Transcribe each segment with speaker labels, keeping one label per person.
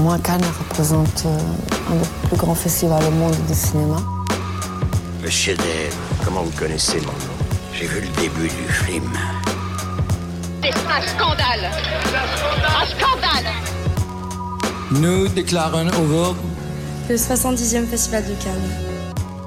Speaker 1: moi, Cannes représente euh, un des plus grands festivals au monde de cinéma.
Speaker 2: Le chef-d'œuvre, comment vous connaissez mon nom? J'ai vu le début du film.
Speaker 3: C'est un scandale Un scandale
Speaker 4: Nous déclarons ouvert
Speaker 5: Le 70e Festival de Cannes.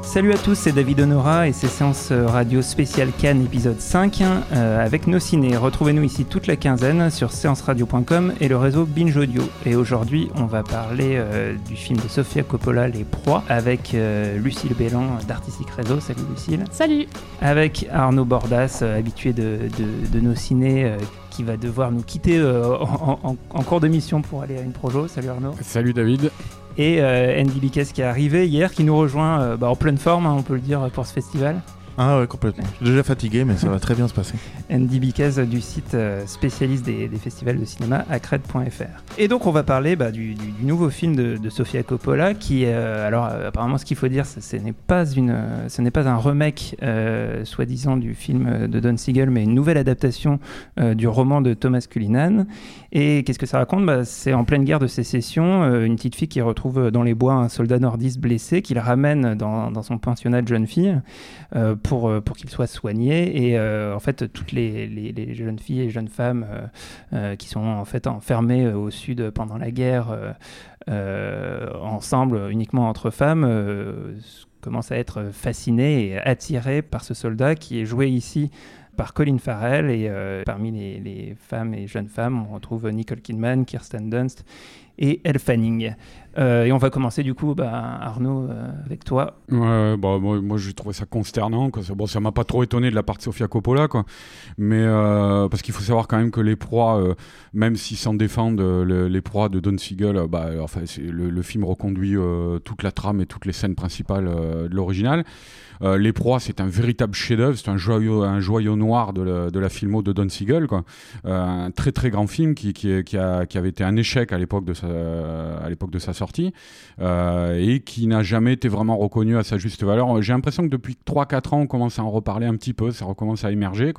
Speaker 6: Salut à tous, c'est David Honora et c'est séance radio spéciale Cannes épisode 5 euh, avec nos ciné. Retrouvez-nous ici toute la quinzaine sur séanceradio.com et le réseau Binge Audio. Et aujourd'hui, on va parler euh, du film de Sofia Coppola, Les Proies, avec euh, Lucille Bélan d'Artistic Réseau. Salut Lucille.
Speaker 5: Salut
Speaker 6: Avec Arnaud Bordas, euh, habitué de, de- de nos ciné, euh, qui va devoir nous quitter euh, en, en- en cours d'émission pour aller à une projo. Salut Arnaud.
Speaker 7: Salut David.
Speaker 6: Et euh, Andy Bickes qui est arrivé hier, qui nous rejoint euh, bah, en pleine forme, hein, on peut le dire, pour ce festival.
Speaker 7: Ah ouais, complètement. Je suis déjà fatigué, mais ça va très bien se passer.
Speaker 6: Andy Bickes du site euh, spécialiste des, festivals de cinéma accred.fr. Et donc on va parler bah, du, nouveau film de, de Sofia Coppola qui, euh, alors euh, apparemment ce qu'il faut dire, ce n'est pas, pas un remake soi-disant du film de Don Siegel, mais une nouvelle adaptation du roman de Thomas Cullinan. Et qu'est-ce que ça raconte? Bah, C'est en pleine guerre de sécession, une petite fille qui retrouve dans les bois un soldat nordiste blessé, qu'il ramène dans, son pensionnat de jeune fille pour, euh, pour qu'il soit soigné. Et euh, en fait, toutes les, jeunes filles et jeunes femmes euh, qui sont en fait enfermées au sud pendant la guerre, ensemble, uniquement entre femmes, commencent à être fascinées et attirées par ce soldat qui est joué ici par Colin Farrell et parmi les, les femmes et jeunes femmes on retrouve Nicole Kidman, Kirsten Dunst et Elle. Euh, et on va commencer du coup, bah, Arnaud, euh, avec toi.
Speaker 7: Ouais, bah, moi, moi, j'ai trouvé ça consternant. Quoi. Bon, ça m'a pas trop étonné de la part de Sofia Coppola, quoi. Mais euh, parce qu'il faut savoir quand même que les proies, même s'ils s'en défendent, le- les proies de Don Siegel, bah, enfin, le, film reconduit toute la trame et toutes les scènes principales de l'original. Les proies, c'est un véritable chef-d'œuvre, c'est un joyau, un joyau noir de la, de la filmo de Don Siegel, quoi. Un très très grand film qui, qui, a, qui avait été un échec à l'époque de sa, à l'époque de sa sortie euh, et qui n'a jamais été vraiment reconnu à sa juste valeur. J'ai l'impression que depuis 3-4 ans, on commence à en reparler un petit peu, ça recommence à émerger.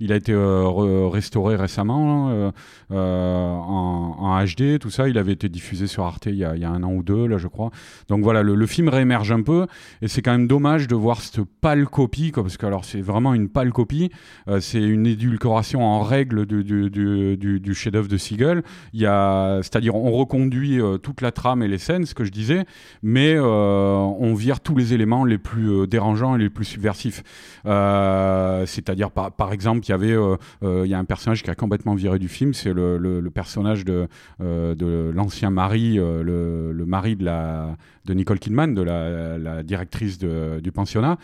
Speaker 7: Il a été euh, re- restauré récemment euh, euh, en, HD, tout ça. Il avait été diffusé sur Arte il y a, un an ou deux, là, je crois. Donc voilà, le, film réémerge un peu et c'est quand même dommage de voir cette pâle copie, parce que alors c'est vraiment une pâle copie. Euh, c'est une édulcoration en règle du, chef-d'œuvre de Siegel. C'est-à-dire, on reconduit euh, toute la trame et les scènes, ce que je disais, mais euh, on vire tous les éléments les plus euh, dérangeants et les plus subversifs. C'est-à-dire, par, par exemple, il y avait, il y a un personnage qui a complètement viré du film, c'est le, le- personnage de, de l'ancien mari, le, le mari de la de Nicole Kidman, de la, directrice du pensionnat,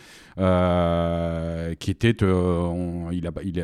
Speaker 7: qui était, il, a- il,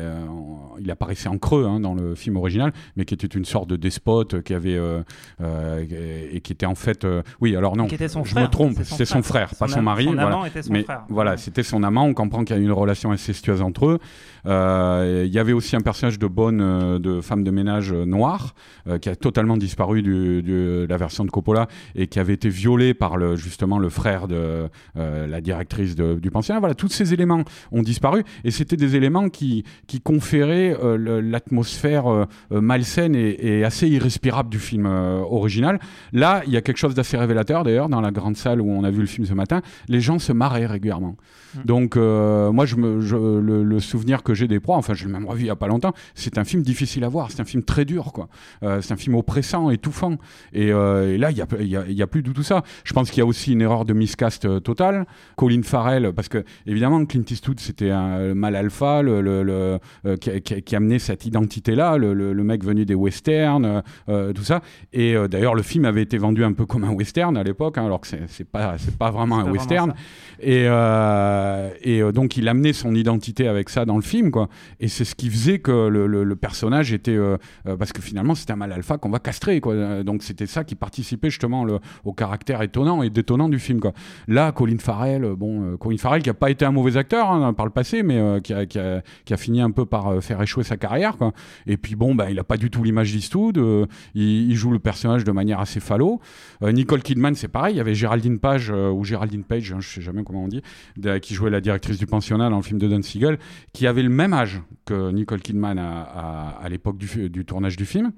Speaker 7: il apparaissait en creux hein, dans le film original, mais qui était une sorte de despote qui avait euh, euh, et qui était en fait, euh, oui, alors non,
Speaker 6: Qui était son
Speaker 7: je
Speaker 6: frère.
Speaker 7: me trompe,
Speaker 6: son
Speaker 7: c'était son
Speaker 6: frère.
Speaker 7: pas
Speaker 6: Son
Speaker 7: mari,
Speaker 6: son
Speaker 7: voilà.
Speaker 6: amant était son
Speaker 7: mais
Speaker 6: frère.
Speaker 7: voilà, c'était son amant. On comprend qu'il y a une relation incestueuse entre eux. Euh, Il y avait aussi un personnage de bonne, euh, de femme de ménage euh, noire, euh, qui a totalement disparu du- du- de la version de Coppola et qui avait été violé par le, justement le frère de euh, la directrice de- du pensionnat. Voilà, tous ces éléments ont disparu et c'était des éléments qui, qui conféraient euh, l'atmosphère euh, euh, malsaine et, et assez irrespirable du film original. Là, il y a quelque chose d'assez révélateur d'ailleurs dans la grande salle où on a vu le film ce matin. Les gens se marraient régulièrement. Donc euh, moi, je me, je- le, le souvenir que j'ai des proies, enfin je l'ai même revu il y a pas longtemps, c'est un film difficile à voir, c'est un film très dur, quoi. Euh, c'est un film oppressant, étouffant. Et, euh, et là, il y a, y, a, y a plus du tout ça. Je pense qu'il y a aussi une erreur de miscast euh, totale. Colin Farrell, parce que évidemment Clint Eastwood c'était un mal alpha, le, le- le, euh, qui, qui- qui, qui amenait cette identité-là, le, mec venu des westerns, euh, tout ça. Et euh, d'ailleurs, le film avait été vendu un peu comme un western à l'époque, hein, alors que c'est pas, pas vraiment un western.
Speaker 6: vraiment
Speaker 7: Et, euh, et euh, donc, il amenait son identité avec ça dans le film, quoi. Et c'est ce qui faisait que le, personnage était. euh, parce que finalement, c'était un mal alpha qu'on va castrer, quoi. Donc, c'était ça qui participait justement au caractère étonnant et détonnant du film, quoi. Là, Colin Farrell, bon, Colin Farrell qui a pas été un mauvais acteur hein, par le passé, mais qui, a, fini un peu par faire échouer sa carrière, quoi. Et puis, bon, bah, il a pas du tout l'image d'Eastwood. il, joue le personnage de manière assez falot. Nicole Kidman, c'est pareil. Il y avait Géraldine Page, ou Géraldine Page, hein, je sais jamais comment on dit, qui jouait la directrice du pensionnat dans le film de Don Siegel, qui avait le même âge que Nicole Kidman à, l'époque du tournage du film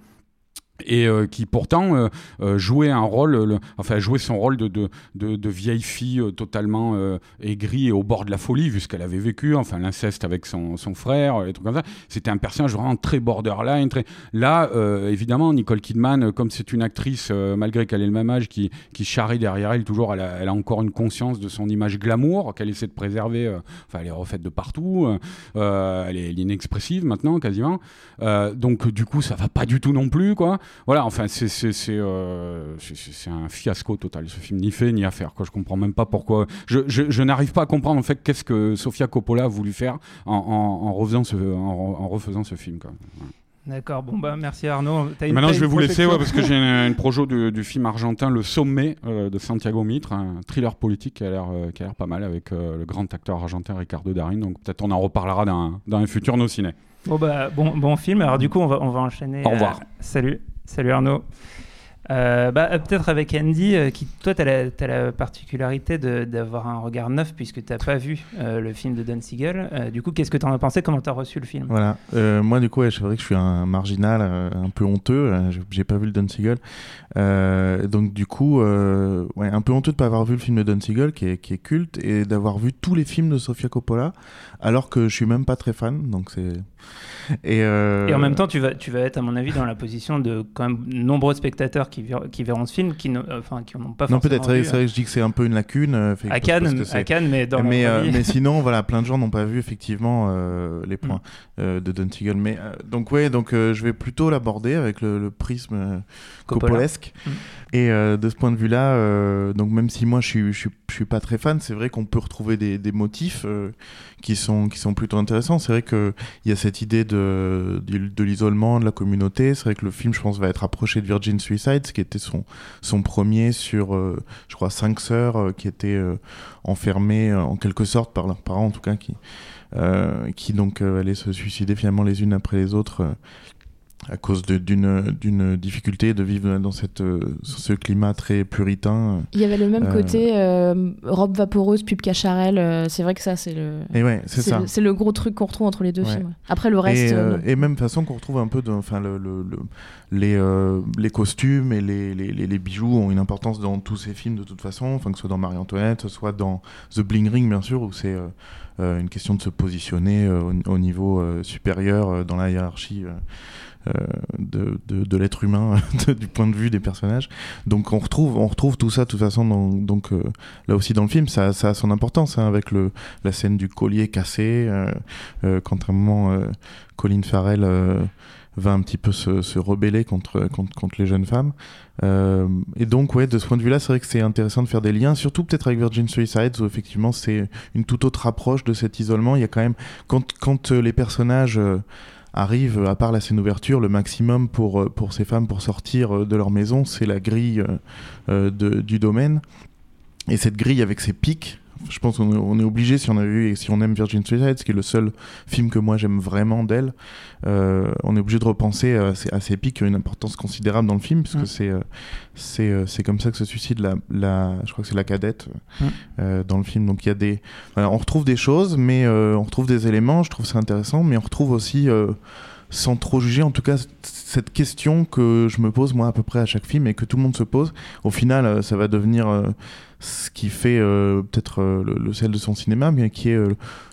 Speaker 7: et euh, qui pourtant euh, euh, jouait un rôle, le- enfin jouait son rôle de, vieille fille totalement aigrie et au bord de la folie vu ce qu'elle avait vécu, enfin l'inceste avec son, son frère, les trucs comme ça. C'était un personnage vraiment très borderline. Très... Là, évidemment, Nicole Kidman, comme c'est une actrice, malgré qu'elle ait le même âge, qui, charrie derrière elle toujours, elle a, elle encore une conscience de son image glamour qu'elle essaie de préserver. enfin, elle est refaite de partout. euh, euh, elle est inexpressive maintenant, quasiment. Donc, du coup, ça va pas du tout non plus, quoi. Voilà, enfin, c'est c'est- c'est, euh, un fiasco total, ce film, ni fait ni à faire. Quoi. Je comprends même pas pourquoi. Je, je, je n'arrive pas à comprendre en fait qu'est-ce que Sofia Coppola a voulu faire en, en, en refaisant ce, en, refaisant ce film. Quoi.
Speaker 6: D'accord, bon bah merci Arnaud.
Speaker 7: Maintenant, je vais vous laisser ouais, parce que j'ai une, une projo du, du film argentin Le Sommet euh, de Santiago Mitre, un thriller politique qui a l'air euh, qui a l'air pas mal avec euh, le grand acteur argentin Ricardo Darin. Donc peut-être on en reparlera dans, un- dans un futur nos ciné.
Speaker 6: Bon bah bon, bon film. Alors du coup on va on va enchaîner.
Speaker 7: Au revoir.
Speaker 6: Salut, salut Arnaud. Euh, bah, peut-être avec Andy, euh, qui toi tu as la, particularité d'avoir un regard neuf puisque tu n'as pas vu euh, le film de Don Siegel. Du coup, qu'est-ce que tu en as pensé? Comment tu as reçu le film?
Speaker 8: Voilà. Moi, du coup, que je suis un marginal, un peu honteux. J'ai- pas vu le Don Siegel. Donc, du coup, un peu honteux de pas avoir vu le film de Don Siegel, qui est, qui est culte, et d'avoir vu tous les films de Sofia Coppola, alors que je suis même pas très fan. Donc, c'est. Et, euh,
Speaker 6: Et en même temps, tu vas, tu vas être, à mon avis, dans la position de quand même nombreux spectateurs qui, ver- qui verront ce film, qui n'ont enfin, qui pas
Speaker 8: Non,
Speaker 6: forcément
Speaker 8: peut-être, c'est c'est vrai que je dis que c'est un peu une lacune. euh, fait-
Speaker 6: À Cannes, à Cannes, mais dans
Speaker 8: mais, euh, mais sinon, voilà, plein de gens n'ont pas vu effectivement les points
Speaker 6: Mm.
Speaker 8: de Don Siegel. Mais donc ouais, donc je vais plutôt l'aborder avec le, le prisme coppolesque.
Speaker 6: Mm.
Speaker 8: Et de ce point de vue-là, donc même si moi je suis, je suis, je suis pas très fan, c'est vrai qu'on peut retrouver des, des motifs qui sont qui sont plutôt intéressants. C'est vrai que il y a cette idée de de, l'isolement, de la communauté. C'est vrai que le film, je pense, va être approché de Virgin Suicide, ce qui était son son premier sur, euh, je crois, cinq sœurs euh, qui étaient euh, enfermées en quelque sorte par leurs parents, en tout cas, qui qui donc allaient se suicider finalement les unes après les autres. À cause d'une difficulté de vivre dans cette, euh, ce climat très puritain.
Speaker 9: Il y avait le même
Speaker 8: Euh,
Speaker 9: côté euh, robe vaporeuse, pub cacharel. euh, c'est vrai que ça, c'est le.
Speaker 8: Et ouais, c'est
Speaker 9: le- C'est le gros truc qu'on retrouve entre les deux
Speaker 8: Ouais.
Speaker 9: films. Après, le reste.
Speaker 8: Et, même façon qu'on retrouve un peu de, enfin, le, le- le- les, les costumes et les, les, les- bijoux ont une importance dans tous ces films de toute façon, enfin, que ce soit dans Marie-Antoinette, soit dans The Bling Ring, bien sûr, où c'est une question de se positionner au, au niveau supérieur dans la hiérarchie. Euh, de, de, de l'être humain du point de vue des personnages donc on retrouve on retrouve tout ça de toute façon dans- donc euh, là aussi dans le film ça, ça a son importance hein, avec le la scène du collier cassé euh, euh, quand à un moment euh, Colin Farrell euh, va un petit peu se, se rebeller contre, contre, contre les jeunes femmes. Euh, et donc, ouais, de ce point de vue-là, c'est vrai que c'est intéressant de faire des liens, surtout peut-être avec Virgin Suicides, où effectivement c'est une toute autre approche de cet isolement. Il y a quand même, quand, quand les personnages euh, arrivent, à part la scène d'ouverture, le maximum pour, euh, pour ces femmes pour sortir euh, de leur maison, c'est la grille euh, du domaine. Et cette grille avec ses pics, je pense qu'on est, obligé, si on a vu et si on aime Virgin Suicide, ce qui est le seul film que moi j'aime vraiment d'elle, euh, on est obligé de repenser à ces, à ces pics qui ont une importance considérable dans le film, puisque
Speaker 6: Mm.
Speaker 8: c'est euh, c'est euh, c'est comme ça que se suicide la, la je crois que c'est la cadette euh, dans le film. Donc il y a des, voilà, on retrouve des choses, mais euh, on retrouve des éléments. Je trouve ça intéressant, mais on retrouve aussi sans trop juger, en tout cas, cette question que je me pose moi à peu près à chaque film et que tout le monde se pose. Au final, euh, ça va devenir euh, ce qui fait euh, peut-être le, sel de son cinéma, mais qui est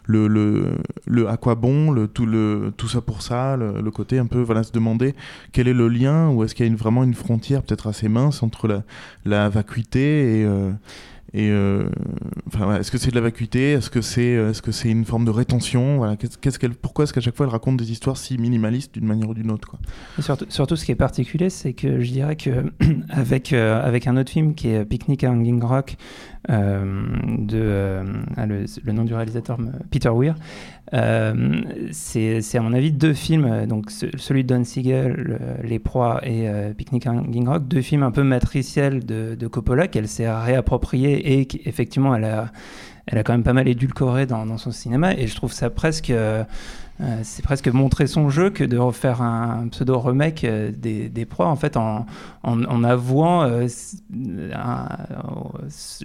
Speaker 8: le, le, le à quoi bon, le, tout, le, tout ça pour ça, le, côté un peu, voilà, se demander quel est le lien ou est-ce qu'il y a vraiment une frontière peut-être assez mince entre la, la vacuité et, Euh, est-ce que c'est de la vacuité? Est-ce que c'est euh, est-ce que c'est une forme de rétention? Voilà, qu'est-ce, qu'elle, pourquoi est-ce qu'à chaque fois elle raconte des histoires si minimalistes d'une manière ou d'une autre quoi?
Speaker 6: Surtout, ce qui est particulier, c'est que je dirais que avec euh, avec un autre film qui est Picnic à Hanging Rock de euh, ah, le, nom du réalisateur me- Peter Weir, euh, c'est à mon avis deux films, euh, donc ce- celui de Don Siegel, le- Les Proies et euh, Picnic à Hanging Rock, deux films un peu matriciels de, Coppola qu'elle s'est réapproprié et qu'effectivement elle a elle a quand même pas mal édulcoré dans son cinéma. Et je trouve ça presque euh, c'est presque montrer son jeu que de refaire un pseudo remake euh, des, des proies en fait en, en, en avouant euh, un-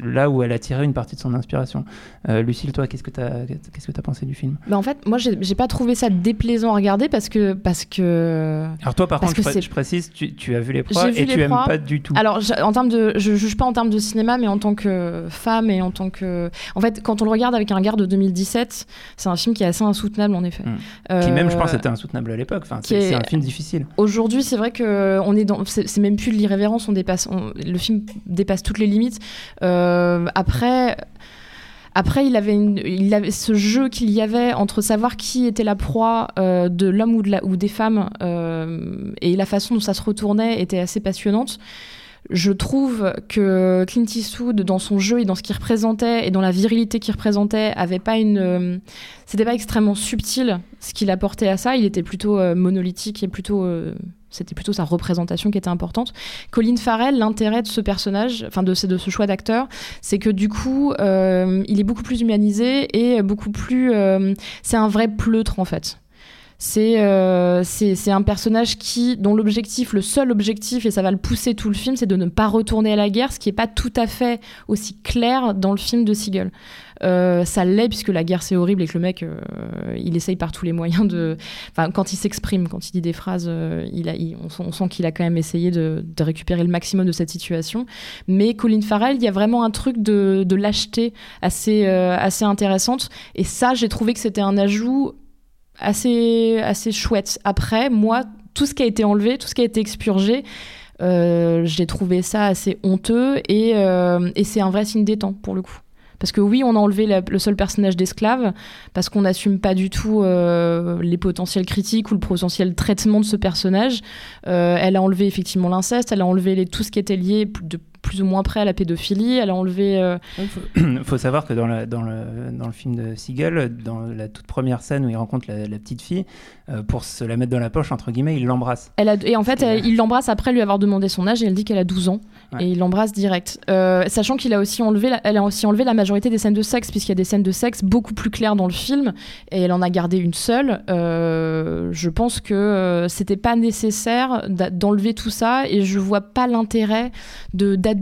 Speaker 6: là où elle a tiré une partie de son inspiration. Lucille, toi, qu'est-ce que tu as qu'est-ce que as pensé du film?
Speaker 9: Bah, en fait, moi, j'ai pas trouvé ça déplaisant à regarder parce que. Parce que...
Speaker 6: Alors toi, par
Speaker 9: parce
Speaker 6: contre, je,
Speaker 9: que
Speaker 6: je précise, tu, tu as vu les proies et tu aimes
Speaker 9: proies.
Speaker 6: pas du tout.
Speaker 9: Alors, je- en termes de, je juge pas en termes de cinéma, mais en tant que femme et en tant que, en fait, quand on le regarde avec un regard de 2017, c'est un film qui est assez insoutenable en effet.
Speaker 6: Qui même, je
Speaker 9: Euh,
Speaker 6: pense, était insoutenable à l'époque. Enfin, c'est
Speaker 9: est-
Speaker 6: c'est un film difficile.
Speaker 9: Aujourd'hui, c'est vrai que on est dans, c'est même plus de l'irrévérence, on dépasse, on- le film dépasse toutes les limites. Euh, après. Après, il avait, une- il avait ce jeu qu'il y avait entre savoir qui était la proie euh, de l'homme ou, de la- ou des femmes euh, et la façon dont ça se retournait était assez passionnante. Je trouve que Clint Eastwood, dans son jeu et dans ce qu'il représentait et dans la virilité qu'il représentait, avait pas une. euh, c'était pas extrêmement subtil ce qu'il apportait à ça. Il était plutôt euh, monolithique et plutôt. euh, c'était plutôt sa représentation qui était importante. Colin Farrell, l'intérêt de ce personnage, enfin de, ce- choix d'acteur, c'est que du coup, il est beaucoup plus humanisé et beaucoup plus. c'est un vrai pleutre en fait. C'est euh, c'est un personnage qui, dont l'objectif, le seul objectif, et ça va le pousser tout le film, c'est de ne pas retourner à la guerre, ce qui n'est pas tout à fait aussi clair dans le film de Siegel. Euh, ça l'est puisque la guerre c'est horrible et que le mec euh, il essaye par tous les moyens de enfin quand il s'exprime quand il dit des phrases il a, on, sent- qu'il a quand même essayé de, récupérer le maximum de cette situation mais Colin Farrell il y a vraiment un truc de, lâcheté assez assez intéressante et ça j'ai trouvé que c'était un ajout assez, assez chouette. Après, moi, tout ce qui a été enlevé, tout ce qui a été expurgé, euh, j'ai trouvé ça assez honteux et, euh, et c'est un vrai signe des temps pour le coup. Parce que oui, on a enlevé le seul personnage d'esclave, parce qu'on n'assume pas du tout euh, les potentiels critiques ou le potentiel traitement de ce personnage. Elle a enlevé effectivement l'inceste, elle a enlevé les- tout ce qui était lié de plus ou moins près à la pédophilie, elle a enlevé... euh,
Speaker 6: Il faut savoir que dans, la- dans, le, dans le film de Siegel, dans la toute première scène où il rencontre la, la petite fille, euh, pour se la mettre dans la poche, entre guillemets, il l'embrasse.
Speaker 9: Elle a, et en fait, elle- il l'embrasse après lui avoir demandé son âge et elle dit qu'elle a 12 ans.
Speaker 6: Ouais.
Speaker 9: Et il l'embrasse direct. Euh, sachant qu'il a aussi enlevé, la, elle a aussi enlevé la majorité des scènes de sexe, puisqu'il y a des scènes de sexe beaucoup plus claires dans le film, et elle en a gardé une seule. Euh, je pense que euh, c'était pas nécessaire d'enlever tout ça, et je vois pas l'intérêt de d'adoucir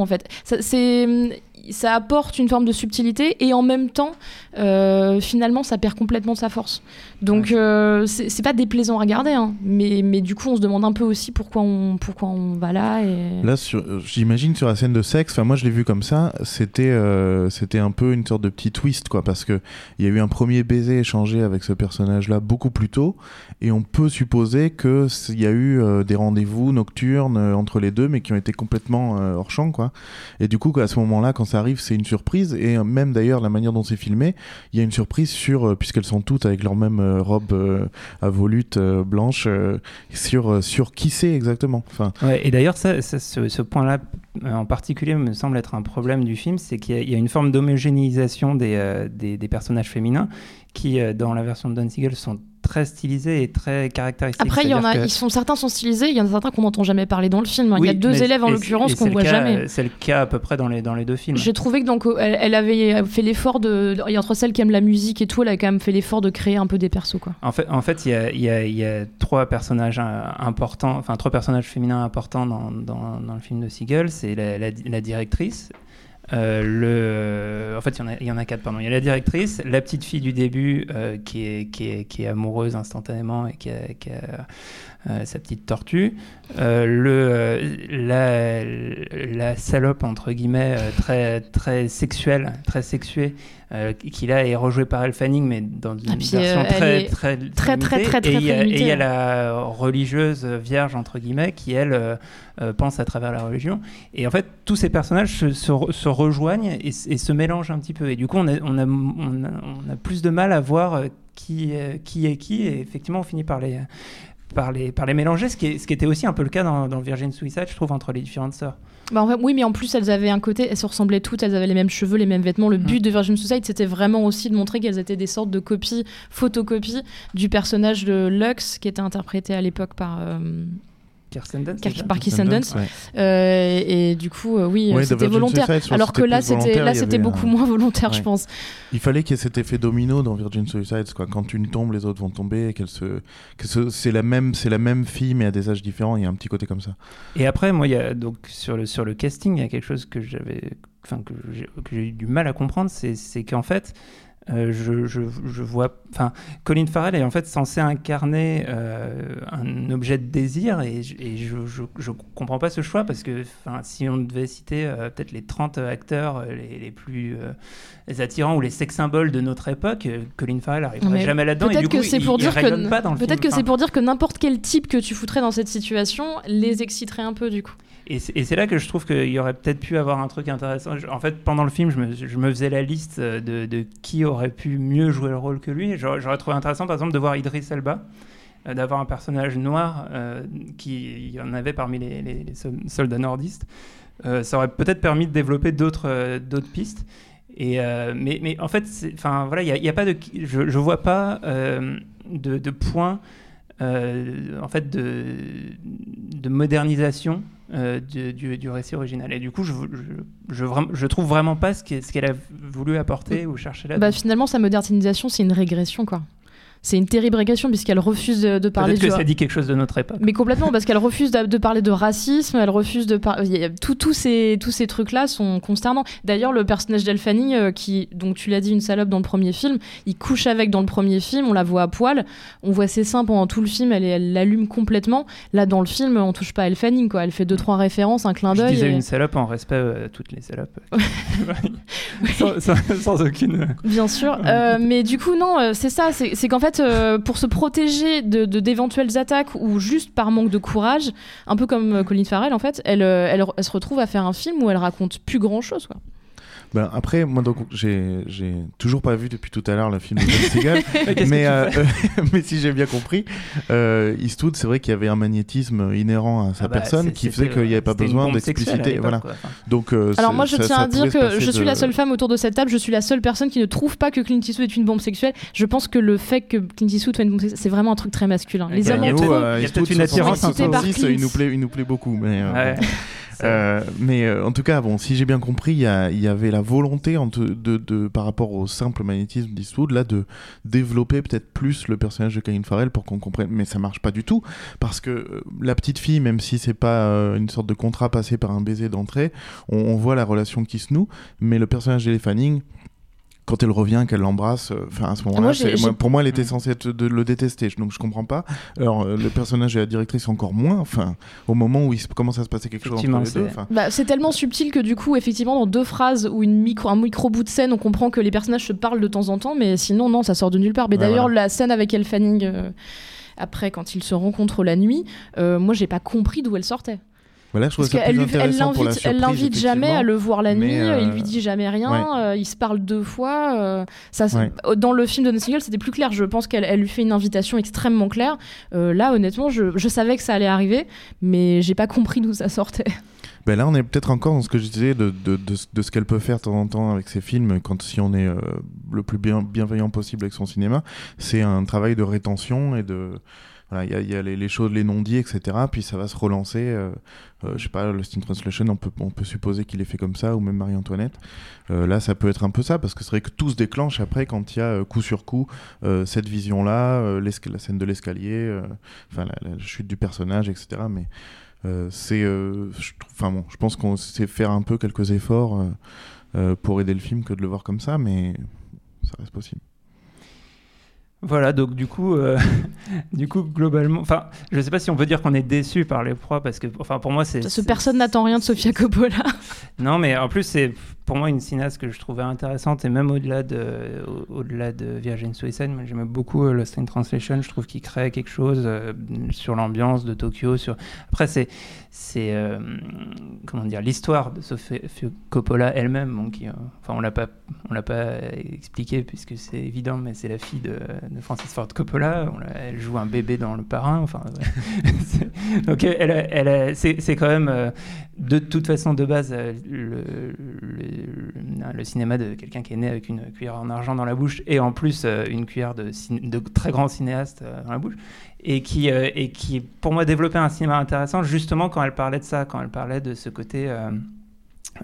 Speaker 9: en fait. C'est ça apporte une forme de subtilité et en même temps, euh, finalement, ça perd complètement sa force. Donc, euh, c'est pas déplaisant à regarder, hein, mais, mais du coup, on se demande un peu aussi pourquoi on, pourquoi on va là. Et...
Speaker 8: Là, euh, j'imagine sur la scène de sexe, moi je l'ai vu comme ça, c'était euh, c'était un peu une sorte de petit twist quoi, parce que il y a eu un premier baiser échangé avec ce personnage-là beaucoup plus tôt, et on peut supposer que s- il y a eu des rendez-vous nocturnes entre les deux, mais qui ont été complètement hors champ quoi. Et du coup, à ce moment-là, quand ça arrive, c'est une surprise, et euh, même d'ailleurs la manière dont c'est filmé, il y a une surprise sur, euh, puisqu'elles sont toutes avec leur même euh, robe à volute blanche, sur sur qui c'est exactement. Enfin.
Speaker 6: Et d'ailleurs, ce, point-là en particulier me semble être un problème du film, c'est qu'il y, a- une forme d'homogénéisation des, des, des personnages féminins qui, dans la version de Don Siegel, sont très stylisés et très caractéristiques.
Speaker 9: Après, il y en a,
Speaker 6: que-
Speaker 9: ils sont, certains sont stylisés, il y en a certains qu'on n'entend jamais parler dans le film. hein. il y a deux élèves en l'occurrence qu'on
Speaker 6: le
Speaker 9: voit
Speaker 6: cas-
Speaker 9: jamais.
Speaker 6: C'est le cas à peu près dans les, dans les deux films.
Speaker 9: J'ai trouvé que donc euh, elle, elle avait fait l'effort de, et entre celles qui aiment la musique et tout, elle a quand même fait l'effort de créer un peu des persos quoi.
Speaker 6: En fait, en fait, il y a, il y a- il y a trois personnages euh, importants, enfin trois personnages féminins importants dans, dans, dans le film de Siegel. C'est la, la- la directrice. Euh, le, en fait, il y, en a, y en a quatre, pardon. Il y a la directrice, la petite fille du début euh, qui, est, qui, est, qui est amoureuse instantanément et qui qui a, euh, sa petite tortue. Euh, le, euh, la, la salope, entre guillemets, euh, très, très sexuelle, très sexuée, euh, qui là est rejouée par Elle Fanning, mais dans une
Speaker 9: Ah, puis,
Speaker 6: version très, très,
Speaker 9: très, très, très, très,
Speaker 6: et il y a-
Speaker 9: très
Speaker 6: Et il y a
Speaker 9: limitée.
Speaker 6: la religieuse vierge, entre guillemets, qui elle pense à travers la religion. Et en fait, tous ces personnages se, se, se rejoignent et, et, se mélangent un petit peu. Et du coup, on a, on a, on a, on a plus de mal à voir qui, qui est qui. Et effectivement, on finit par les, par les, par les mélanger, ce qui, est, ce qui était aussi un peu le cas dans, dans Virgin Suicide, je trouve, entre les différentes sœurs.
Speaker 9: Bah en fait, oui, mais en plus, elles avaient un côté, elles se ressemblaient toutes, elles avaient les mêmes cheveux, les mêmes vêtements. Le but de Virgin Suicide, c'était vraiment aussi de montrer qu'elles étaient des sortes de copies, photocopies du personnage de Lux, qui était interprété à l'époque par. Euh,
Speaker 6: Kirsten Dunst,
Speaker 9: Kirsten Dunst. Ouais. Euh, et, du coup, euh, oui,
Speaker 8: Ouais,
Speaker 9: c'était
Speaker 8: Virgin
Speaker 9: volontaire.
Speaker 8: Suicide,
Speaker 9: Alors que là, c'était là, c'était beaucoup
Speaker 8: un-
Speaker 9: moins volontaire, je pense.
Speaker 8: Il fallait qu'il y ait cet effet domino dans Virgin Suicides, quoi. Quand une tombe, les autres vont tomber, et qu'elle se, que ce- c'est la même, c'est la même fille mais à des âges différents. Il y a un petit côté comme ça.
Speaker 6: Et après, moi, il y a, donc, sur, le, sur le casting, il y a quelque chose que j'avais, enfin, que j'ai que j'ai eu du mal à comprendre, c'est c'est qu'en fait, euh, je, je, je vois, enfin, Colin Farrell est en fait censé incarner euh, un objet de désir et, je- et comprends pas ce choix parce que, si on devait citer euh, peut-être les 30 acteurs les, les plus les attirants ou les sex symboles de notre époque, Colin Farrell arriverait
Speaker 9: Mais
Speaker 6: jamais là-dedans
Speaker 9: Peut-être que c'est pour que c'est pour dire que n'importe quel type que tu foutrais dans cette situation les exciterait un peu du coup.
Speaker 6: Et c'est là que je trouve qu'il y aurait peut-être pu avoir un truc intéressant. En fait, pendant le film, je me, faisais la liste euh, de, qui aurait pu mieux jouer le rôle que lui. J'aurais trouvé intéressant, par exemple, de voir Idris Elba, euh, d'avoir un personnage noir euh, qui y en avait parmi les, les- les sol- soldats nordistes. Euh, ça aurait peut-être permis de développer d'autres pistes. Et mais, en fait, voilà, il a, pas de, je, je vois pas de point euh, en fait de, de modernisation euh, du, du- du récit original. Et du coup, je, je, je, vra- je trouve vraiment pas ce qu'elle a voulu apporter ou chercher là.
Speaker 9: Bah finalement sa modernisation c'est une régression quoi. C'est une terrible régression puisqu'elle refuse de, de parler
Speaker 6: Peut-être que ça dit quelque chose de notre époque.
Speaker 9: Mais complètement, parce qu'elle refuse de, de parler de racisme, elle refuse de parler. Tous ces, tous ces trucs-là sont consternants. D'ailleurs, le personnage d'Elle Fanning, euh, qui, donc tu l'as dit, une salope dans le premier film, il couche avec dans le premier film, on la voit à poil, on voit ses seins pendant tout le film, elle l'allume complètement. Là, dans le film, on touche pas à Elle Fanning, quoi. Elle fait deux, trois références, un clin
Speaker 6: Je
Speaker 9: d'œil.
Speaker 6: disais
Speaker 9: et-
Speaker 6: une salope en respect euh, à toutes les salopes. sans, sans- sans aucune.
Speaker 9: Bien sûr, Euh, mais du coup non, euh, c'est ça, c'est qu'en fait euh, pour se protéger de d'éventuelles attaques ou juste par manque de courage, un peu comme euh, Colin Farrell en fait, elle, euh, elle, elle se retrouve à faire un film où elle raconte plus grand chose.
Speaker 8: Ben, après, moi, donc, j'ai, j'ai toujours pas vu depuis tout à l'heure le film de Tom Seagal, mais, euh, mais si j'ai bien compris, euh, Eastwood, c'est vrai qu'il y avait un magnétisme inhérent à sa
Speaker 6: Ah bah,
Speaker 8: personne qui faisait qu'il n'y avait pas besoin d'expliciter. Voilà.
Speaker 6: quoi. Enfin.
Speaker 8: Donc, euh,
Speaker 9: Alors moi je
Speaker 8: ça-
Speaker 9: tiens
Speaker 8: ça
Speaker 9: à dire que je suis
Speaker 8: de-
Speaker 9: la seule femme autour de cette table, je suis la seule personne qui ne trouve pas que Clint Eastwood est une bombe sexuelle. Je pense que le fait que Clint Eastwood soit une bombe sexuelle, c'est vraiment un truc très masculin. Les
Speaker 6: Il y a-
Speaker 9: hommes
Speaker 6: il y a peut-être-
Speaker 9: trop-
Speaker 6: il y a
Speaker 8: Eastwood,
Speaker 6: peut-être une attirance un peu
Speaker 8: 1966,
Speaker 9: Clint.
Speaker 8: il nous plaît, il nous plaît beaucoup. Mais, euh, mais euh, en tout cas, bon, si j'ai bien compris, il y, y avait la volonté de, de- par rapport au simple magnétisme d'Eastwood, là, de développer peut-être plus le personnage de Colin Farrell pour qu'on comprenne. Mais ça marche pas du tout, parce que euh, la petite fille, même si c'est pas euh, une sorte de contrat passé par un baiser d'entrée, on, on voit la relation qui se noue, mais le personnage d'Elle Fanning, quand elle revient, qu'elle l'embrasse, euh, enfin à ce moment-là,
Speaker 9: Moi,
Speaker 8: pour moi, elle était censée être de le détester, donc je comprends pas. Alors euh, le personnage et la directrice encore moins. Enfin, au moment où il commence à se passer quelque chose entre les deux.
Speaker 9: Bah, c'est tellement subtil que du coup, effectivement, dans deux phrases ou une micro, un micro bout de scène, on comprend que les personnages se parlent de temps en temps, mais sinon, non, ça sort de nulle part. Mais
Speaker 8: Ouais,
Speaker 9: d'ailleurs,
Speaker 8: voilà.
Speaker 9: la scène avec Elle Fanning, euh, après, quand ils se rencontrent la nuit, euh, moi, j'ai pas compris d'où elle sortait.
Speaker 8: Voilà, je
Speaker 9: Parce qu'elle elle l'invite, jamais à le voir la nuit,
Speaker 8: euh,
Speaker 9: il lui dit jamais rien,
Speaker 8: ouais.
Speaker 9: euh, ils se parlent deux fois. euh, ça,
Speaker 8: Ouais.
Speaker 9: Dans le film de No Single, c'était plus clair. Je pense qu'elle elle lui fait une invitation extrêmement claire. Euh, là, honnêtement, je, je savais que ça allait arriver, mais j'ai pas compris d'où ça sortait.
Speaker 8: Ben là, on est peut-être encore dans ce que je disais de, de, de, ce- qu'elle peut faire de temps en temps avec ses films, quand si on est euh, le plus bien, bienveillant possible avec son cinéma. C'est un travail de rétention et de. Voilà, il y a, y a les, choses, les non-dits, etc. Puis ça va se relancer. euh, euh, je sais pas, Lost in Translation, on peut, on peut supposer qu'il est fait comme ça, ou même Marie-Antoinette. Euh, là, ça peut être un peu ça, parce que c'est vrai que tout se déclenche après quand il y a euh, coup sur coup euh, cette vision-là, euh, l'esca- la scène de l'escalier, euh, enfin la, la chute du personnage, etc. Mais euh, c'est, euh, je trouve- enfin bon, je pense qu'on sait faire un peu quelques efforts euh, euh, pour aider le film que de le voir comme ça, mais ça reste possible.
Speaker 6: Voilà, donc du coup, euh, du coup, globalement, enfin, je sais pas si on peut dire qu'on est déçu par les proies parce que, enfin, pour moi, c'est.
Speaker 9: Parce que personne n'attend rien de Sofia Coppola.
Speaker 6: Non, mais en plus, c'est pour moi une cinéaste que je trouvais intéressante et même au-delà de, au- au-delà de Virgin Suicide, j'aimais beaucoup euh, Lost in Translation. Je trouve qu'il crée quelque chose euh, sur l'ambiance de Tokyo. Sur après, c'est c'est euh, comment dire l'histoire de Sofia Coppola elle-même. bon, qui, euh, enfin, on l'a pas on l'a pas expliqué puisque c'est évident, mais c'est la fille de, de Francis Ford Coppola. On elle joue un bébé dans Le Parrain. Enfin, ouais. Donc elle, a- elle, c'est quand même euh, de toute façon de base le, le, le cinéma de quelqu'un qui est né avec une cuillère en argent dans la bouche et en plus une cuillère de, de très grands cinéastes euh, dans la bouche et qui, euh, et qui pour moi développait un cinéma intéressant justement quand elle parlait de ça, quand elle parlait de ce côté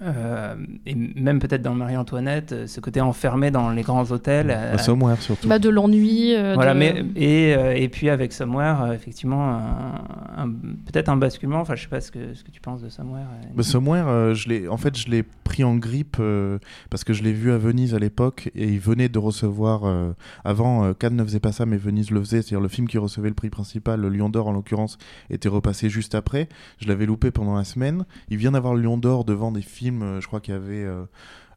Speaker 6: euh, et même peut-être dans Marie-Antoinette, euh, ce côté enfermé dans les grands hôtels. euh,
Speaker 8: Somewhere surtout.
Speaker 9: Bah, de l'ennui. euh,
Speaker 6: voilà,
Speaker 9: de-
Speaker 6: mais et, euh, et puis avec Somewhere, euh, effectivement, un- un- peut-être un basculement. Enfin, je sais pas ce que ce que tu penses de Somewhere. euh,
Speaker 8: Bah, Somewhere, euh, je l'ai, en fait, je l'ai pris en grippe euh, parce que je l'ai vu à Venise à l'époque et il venait de recevoir. euh, avant, euh, Cannes ne faisait pas ça, mais Venise le faisait. C'est-à-dire le film qui recevait le prix principal, le Lion d'Or en l'occurrence, était repassé juste après. Je l'avais loupé pendant la semaine. Il vient d'avoir le Lion d'Or devant des films. Euh, je crois qu'il y avait. euh,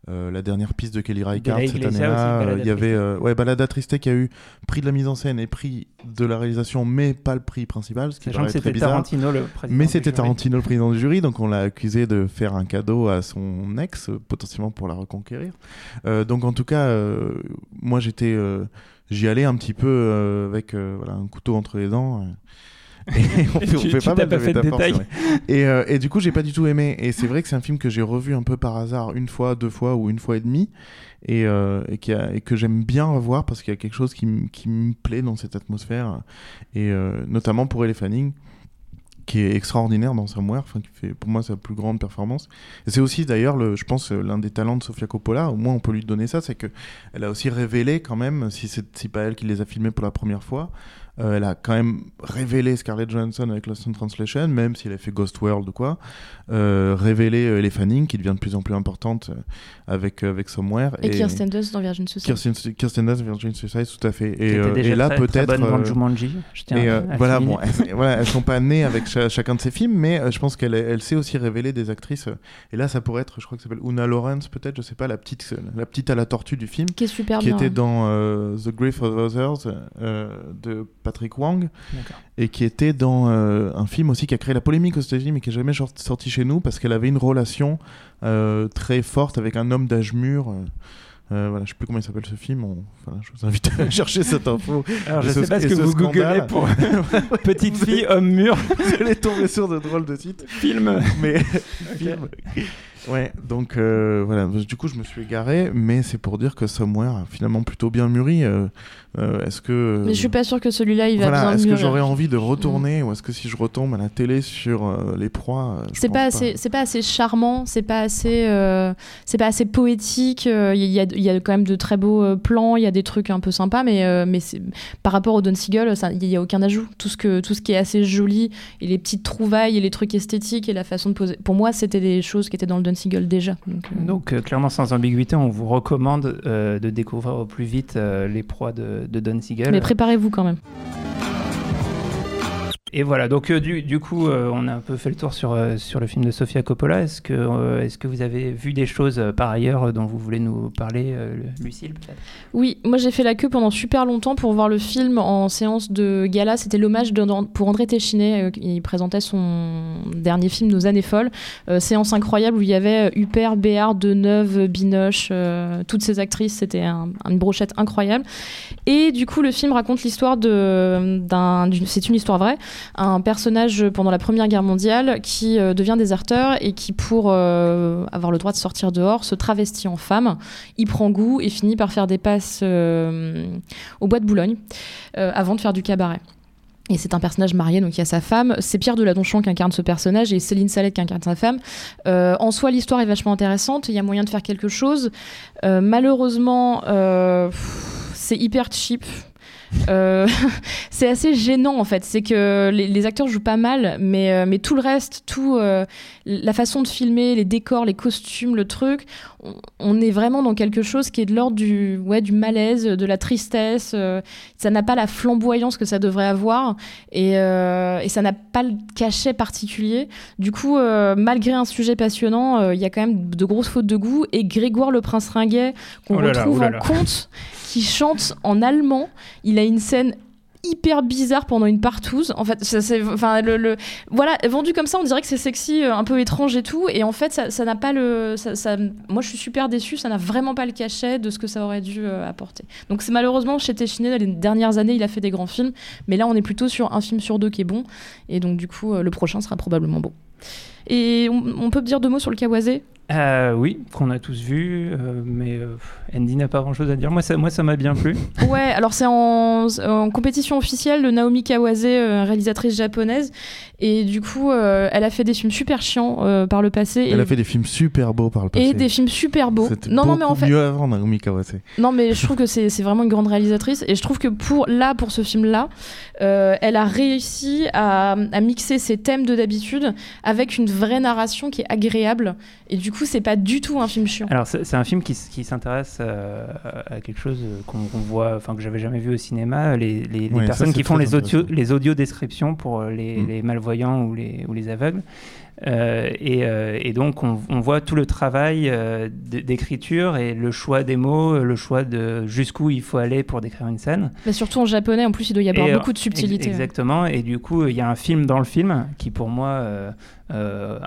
Speaker 8: euh, la dernière piste de Kelly Reichardt cette année-là, euh, il y avait euh, ouais, Balada Triste qui a eu prix de la mise en scène et prix de la réalisation, mais pas le prix principal, ce qui paraît
Speaker 6: que
Speaker 8: très bizarre.
Speaker 6: Tarantino le président
Speaker 8: Mais c'était. Tarantino le président du jury, donc on l'a accusé de faire un cadeau à son ex, potentiellement pour la reconquérir. Donc en tout cas, moi j'étais, j'y allais un petit peu avec voilà, un couteau entre les dents. Et on fait, on
Speaker 6: Tu-
Speaker 8: fait
Speaker 6: tu
Speaker 8: pas
Speaker 6: t'as
Speaker 8: mal
Speaker 6: pas
Speaker 8: de
Speaker 6: fait
Speaker 8: métaphores. Et, euh, et du coup, j'ai pas du tout aimé. Et c'est vrai que c'est un film que j'ai revu un peu par hasard, une fois, deux fois ou une fois et demie, et, euh, et, qui a- et que j'aime bien revoir parce qu'il y a quelque chose qui, me plaît dans cette atmosphère, et euh, notamment pour Elle Fanning qui est extraordinaire dans Somewhere, enfin qui fait pour moi sa plus grande performance. C'est aussi d'ailleurs, le, je pense, l'un des talents de Sofia Coppola. Au moins, on peut lui donner ça, c'est que elle a aussi révélé quand même, si c'est si pas elle qui les a filmés pour la première fois, elle a quand même révélé Scarlett Johansson avec Lost in Translation, même si elle a fait Ghost World ou quoi. Euh, révélé euh, Elle Fanning, qui devient de plus en plus importante euh, avec euh, avec Somewhere.
Speaker 9: Et Kirsten Dunst dans Virgin Suicide.
Speaker 8: Kirsten, Kirsten Dunst, Virgin Suicide, tout à fait. Et, euh, et là, peut-être.
Speaker 6: bonne dans
Speaker 8: euh,
Speaker 6: Jumanji, je tiens
Speaker 8: et,
Speaker 6: à-
Speaker 8: euh,
Speaker 6: à
Speaker 8: voilà, bon, elles, voilà, elles sont pas nées avec cha- chacun de ses films, mais euh, je pense qu'elle elle sait aussi révéler des actrices. euh, et là, ça pourrait être, je crois que ça s'appelle Una Lawrence, peut-être, je sais pas, la petite, la petite à la tortue du film.
Speaker 9: Qui est super
Speaker 8: Qui
Speaker 9: bien,
Speaker 8: était
Speaker 9: hein.
Speaker 8: dans euh, The Grief of Others euh, de Patrick Wang. Et qui était dans euh, un film aussi qui a créé la polémique aux États-Unis, mais qui est jamais sor- sorti chez nous parce qu'elle avait une relation euh, très forte avec un homme d'âge mur. euh, voilà, je sais plus comment il s'appelle ce film. on- voilà, je vous invite à chercher cette info.
Speaker 6: Alors, je sais pas ce que vous googlez pour petite fille, homme mur.
Speaker 8: vous allez tomber sur de drôles de titres.
Speaker 6: Film.
Speaker 8: Mais film. Ouais, donc euh, voilà. Du coup, je me suis égaré, mais c'est pour dire que Somewhere a finalement plutôt bien mûri. euh, euh, est-ce que
Speaker 9: Mais je suis pas sûr que celui-là, il va
Speaker 8: voilà,
Speaker 9: bien
Speaker 8: est-ce que j'aurais envie de retourner ou est-ce que si je retombe à la télé sur euh, les proies, euh, je
Speaker 9: C'est pas assez, c'est pas assez charmant, c'est pas assez, euh, c'est pas assez poétique. euh, Il y, a, il y a quand même de très beaux euh, plans, il y a des trucs un peu sympas, mais euh, mais c'est- par rapport au Don Siegel, il y a aucun ajout. Tout ce que tout ce qui est assez joli et les petites trouvailles et les trucs esthétiques et la façon de poser. Pour moi, c'était des choses qui étaient dans le Don Siegel déjà. Donc, euh,
Speaker 6: Donc, euh, clairement, sans ambiguïté, on vous recommande euh, de découvrir au plus vite euh, les proies de, de Don Siegel.
Speaker 9: mais préparez-vous quand même.
Speaker 6: Et voilà, donc euh, du, coup, euh, on a un peu fait le tour sur, euh, sur le film de Sofia Coppola. Est-ce que, est-ce que vous avez vu des choses par ailleurs dont vous voulez nous parler, Lucille
Speaker 9: Oui, moi j'ai fait la queue pendant super longtemps pour voir le film en séance de gala. C'était l'hommage pour André Téchiné. il présentait son dernier film, Nos années folles. Séance incroyable où il y avait Huppert, Béard, Deneuve, Binoche, toutes ces actrices. C'était un- une brochette incroyable. Et du coup, le film raconte l'histoire de, d'un, c'est une histoire vraie, un personnage pendant la Première Guerre mondiale qui euh, devient déserteur et qui, pour euh, avoir le droit de sortir dehors, se travestit en femme. Il prend goût et finit par faire des passes euh, au bois de Boulogne avant de faire du cabaret. Et c'est un personnage marié, donc il y a sa femme. C'est Pierre Deladonchamp qui incarne ce personnage et Céline Salette qui incarne sa femme. En soi, l'histoire est vachement intéressante. Il y a moyen de faire quelque chose. Malheureusement, c'est hyper cheap. Euh, c'est assez gênant en fait. C'est que les, acteurs jouent pas mal, mais, euh, mais tout le reste, tout euh, la façon de filmer, les décors, les costumes, le truc, on est vraiment dans quelque chose qui est de l'ordre du, ouais, du malaise, de la tristesse. euh, ça n'a pas la flamboyance que ça devrait avoir et, euh, et ça n'a pas le cachet particulier. Du coup, euh, malgré un sujet passionnant, il y a quand même de grosses fautes de goût. Et Grégoire le prince ringuet, qu'on
Speaker 6: Oh là,
Speaker 9: retrouve
Speaker 6: oh là
Speaker 9: en
Speaker 6: là.
Speaker 9: conte, qui chante en allemand, il a une scène hyper bizarre pendant une partouze. En fait, ça, c'est, enfin, le, voilà, vendu comme ça, on dirait que c'est sexy, euh, un peu étrange et tout. Et en fait, ça, n'a pas le, ça, ça- moi, je suis super déçue. Ça n'a vraiment pas le cachet de ce que ça aurait dû euh, apporter. Donc, c'est malheureusement chez Téchiné, dans les dernières années, il a fait des grands films, mais là, on est plutôt sur un film sur deux qui est bon. Et donc, du coup, euh, le prochain sera probablement bon. Et on, on peut dire deux mots sur le Kawase
Speaker 6: Euh, oui, qu'on a tous vu, euh, mais euh, Andy n'a pas grand-chose à dire. Moi, ça, moi, ça m'a bien plu.
Speaker 9: Ouais, alors c'est en, en compétition officielle de Naomi Kawase, euh, réalisatrice japonaise. Et du coup, euh, elle a fait des films super chiants euh, par le passé.
Speaker 8: Elle
Speaker 9: et,
Speaker 8: a fait des films super beaux par le passé.
Speaker 9: et des films super beaux.
Speaker 8: C'était
Speaker 9: Non, non, mais en fait,
Speaker 8: mieux avant Naomi Kawase.
Speaker 9: non, mais je trouve que c'est c'est vraiment une grande réalisatrice. Et je trouve que pour là, pour ce film-là, euh, elle a réussi à, à mixer ses thèmes de d'habitude avec une vraie narration qui est agréable. Et du coup, c'est pas du tout un film chiant.
Speaker 6: Alors, c'est un film qui, qui s'intéresse euh, à quelque chose euh, qu'on voit, enfin que j'avais jamais vu au cinéma, les, les- personnes qui font les audio, les audio descriptions pour euh, les,
Speaker 8: Mm.
Speaker 6: les malvoyants ou les, ou les aveugles. Euh, et, euh, et donc, on, on voit tout le travail euh, d'écriture et le choix des mots, le choix de jusqu'où il faut aller pour décrire une scène.
Speaker 9: Mais surtout en japonais, en plus, il doit y avoir
Speaker 6: Et,
Speaker 9: beaucoup de subtilité.
Speaker 6: ex- Exactement. Et du coup, il y a un film dans le film qui, pour moi,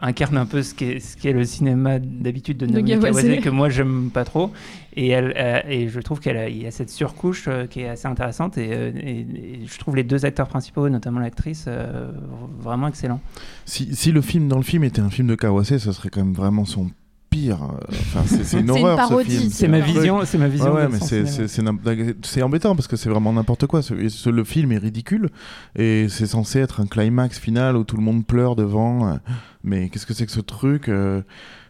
Speaker 6: incarne un peu ce qu'est ce qu'est le cinéma d'habitude de
Speaker 9: De Kawase.
Speaker 6: Kawase, que moi, j'aime pas trop. Et, elle, euh, et je trouve qu'il y a cette surcouche euh, qui est assez intéressante. Et, euh, et- et je trouve les deux acteurs principaux, notamment l'actrice, euh, vraiment excellents.
Speaker 8: Si, si le film dans le film était un film de Kawase, ce serait quand même vraiment son pire. Enfin, c'est c'est une
Speaker 9: C'est une
Speaker 8: horreur
Speaker 9: parodie,
Speaker 8: ce film.
Speaker 9: c'est C'est ma
Speaker 6: vision- c'est ma vision
Speaker 8: ouais, mais c'est c'est- c'est c'est embêtant parce que c'est vraiment n'importe quoi. Ce- et ce- le film est ridicule et c'est censé être un climax final où tout le monde pleure devant. Mais qu'est-ce que c'est que ce truc euh,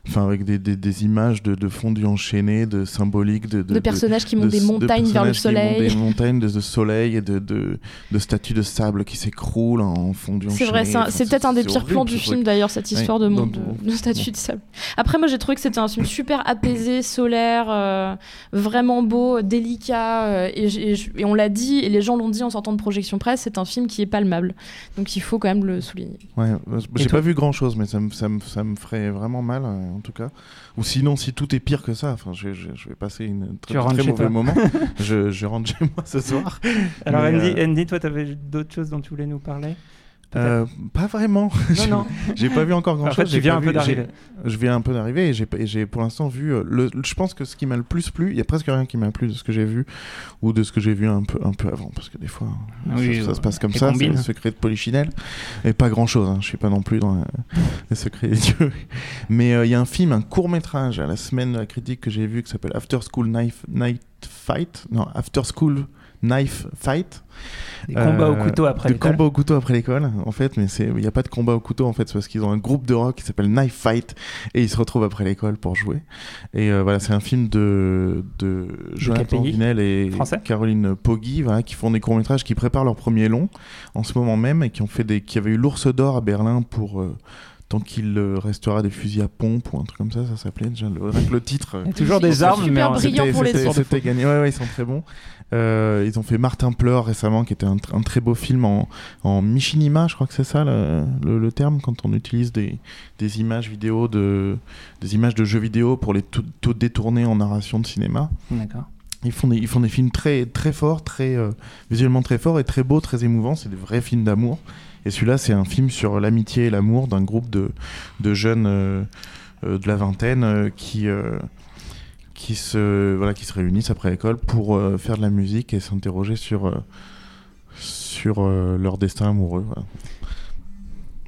Speaker 8: Enfin, avec des, des, des images de, de fondus enchaînés, de symboliques, de,
Speaker 9: De personnages qui montent des montagnes vers le
Speaker 8: personnages qui montent
Speaker 9: soleil.
Speaker 8: Des montagnes de, de soleil et de, de, de statues de sable qui s'écroulent en fondus
Speaker 9: C'est
Speaker 8: enchaînés.
Speaker 9: vrai, c'est
Speaker 8: Enfin,
Speaker 9: c'est peut-être un des
Speaker 8: c'est
Speaker 9: pires plans du film d'ailleurs, cette
Speaker 8: Ouais,
Speaker 9: histoire de monde de, de statue de sable. Après, moi j'ai trouvé que c'était un film super apaisé, solaire, euh, vraiment beau, délicat, euh, et, et on l'a dit, et les gens l'ont dit en sortant de projection presse, c'est un film qui est palmable. Donc il faut quand même le souligner.
Speaker 8: Ouais, j'ai pas vu grand chose, mais ça me, ça me, ça me ferait vraiment mal euh, en tout cas. Ou sinon, si tout est pire que ça, enfin, je, je, je vais passer une très,
Speaker 6: Tu
Speaker 8: très mauvais moment. je, je rentre chez moi ce soir.
Speaker 6: Alors,
Speaker 8: Mais,
Speaker 6: Andy,
Speaker 8: euh,
Speaker 6: Andy, toi, tu avais d'autres choses dont tu voulais nous parler?
Speaker 8: Euh, pas vraiment.
Speaker 6: Non, non.
Speaker 8: j'ai pas vu encore grand
Speaker 6: En fait,
Speaker 8: chose.
Speaker 6: tu
Speaker 8: j'ai
Speaker 6: viens un peu d'arriver.
Speaker 8: Je viens un peu d'arriver et j'ai pour l'instant vu. euh, le, je pense que ce qui m'a le plus plu, il y a presque rien qui m'a plu de ce que j'ai vu ou de ce que j'ai vu un peu, un peu avant, parce que des fois,
Speaker 6: Ah
Speaker 8: ça,
Speaker 6: oui,
Speaker 8: ça
Speaker 6: ouais.
Speaker 8: se passe comme ça. C'est le secret de Polichinelle et pas grand chose. Je suis pas non plus dans euh, les secrets des dieux. Mais euh, il y a un film, un court métrage à la semaine de la critique que j'ai vu qui s'appelle After School Knife Night Fight. Non, After School Knife Fight.
Speaker 6: Des combats au couteau après
Speaker 8: des
Speaker 6: l'école.
Speaker 8: combats au couteau après l'école, en fait, mais c'est il n'y a pas de combat au couteau en fait, c'est parce qu'ils ont un groupe de rock qui s'appelle Knife Fight et ils se retrouvent après l'école pour jouer. Et euh, voilà, c'est un film de, de Jonathan Vinel et
Speaker 6: Français
Speaker 8: Caroline Poggi, voilà, qui font des courts métrages, qui préparent leur premier long en ce moment même et qui ont fait des, qui avaient eu l'Ours d'or à Berlin pour euh, tant qu'il euh, restera des fusils à pompe ou un truc comme ça, ça s'appelait déjà le, le titre. euh,
Speaker 6: Il y a toujours des armes,
Speaker 9: super
Speaker 6: mais.
Speaker 8: C'était gagné. Ouais, ouais, ils sont très bons. Euh, ils ont fait Martin Pleur récemment, qui était un, tr- un très beau film en, en Michinima, je crois que c'est ça le, le- le terme, quand on utilise des, des images vidéo de, des images de jeux vidéo pour les tout, tout détourner en narration de cinéma.
Speaker 6: D'accord.
Speaker 8: Ils font des, ils font des films très, très forts, très, euh, visuellement très forts et très beaux, très émouvants. C'est des vrais films d'amour. Et celui-là, c'est un film sur l'amitié et l'amour d'un groupe de, de jeunes euh, euh, de la vingtaine qui, qui, se, voilà, qui se réunissent après l'école pour euh, faire de la musique et s'interroger sur, euh, sur euh, leur destin amoureux. voilà.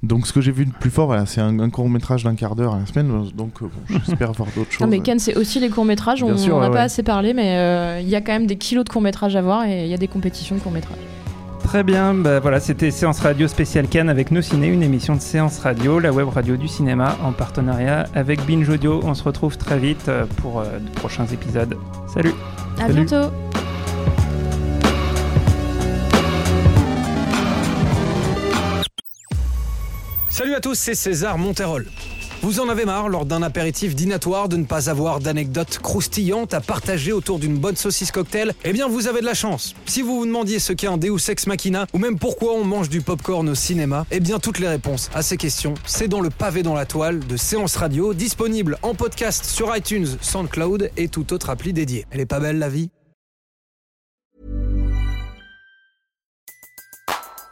Speaker 8: Donc ce que j'ai vu de plus fort, voilà, c'est un, un court métrage d'un quart d'heure à la semaine. Donc bon, j'espère voir d'autres choses.
Speaker 9: Non, mais Ken, c'est aussi les courts-métrages, on
Speaker 8: Bien sûr,
Speaker 9: n'en a
Speaker 8: ouais,
Speaker 9: pas
Speaker 8: ouais.
Speaker 9: assez parlé, mais euh, il y a quand même des kilos de courts-métrages à voir et il y a des compétitions de courts-métrages.
Speaker 6: Très bien, bah voilà, c'était Séance Radio spéciale Cannes avec Nos Ciné, une émission de Séance Radio, la web radio du cinéma en partenariat avec Binge Audio. On se retrouve très vite euh, pour euh, de prochains épisodes. Salut
Speaker 9: À
Speaker 8: Salut.
Speaker 9: bientôt!
Speaker 10: Salut à tous, c'est César Monterol. Vous en avez marre lors d'un apéritif dînatoire de ne pas avoir d'anecdotes croustillantes à partager autour d'une bonne saucisse cocktail? Eh bien vous avez de la chance. Si vous vous demandiez ce qu'est un Deus Ex Machina ou même pourquoi on mange du popcorn au cinéma, eh bien toutes les réponses à ces questions, c'est dans le pavé dans la toile de Séance Radio, disponible en podcast sur iTunes, SoundCloud et toute autre appli dédiée. Elle est pas belle la vie?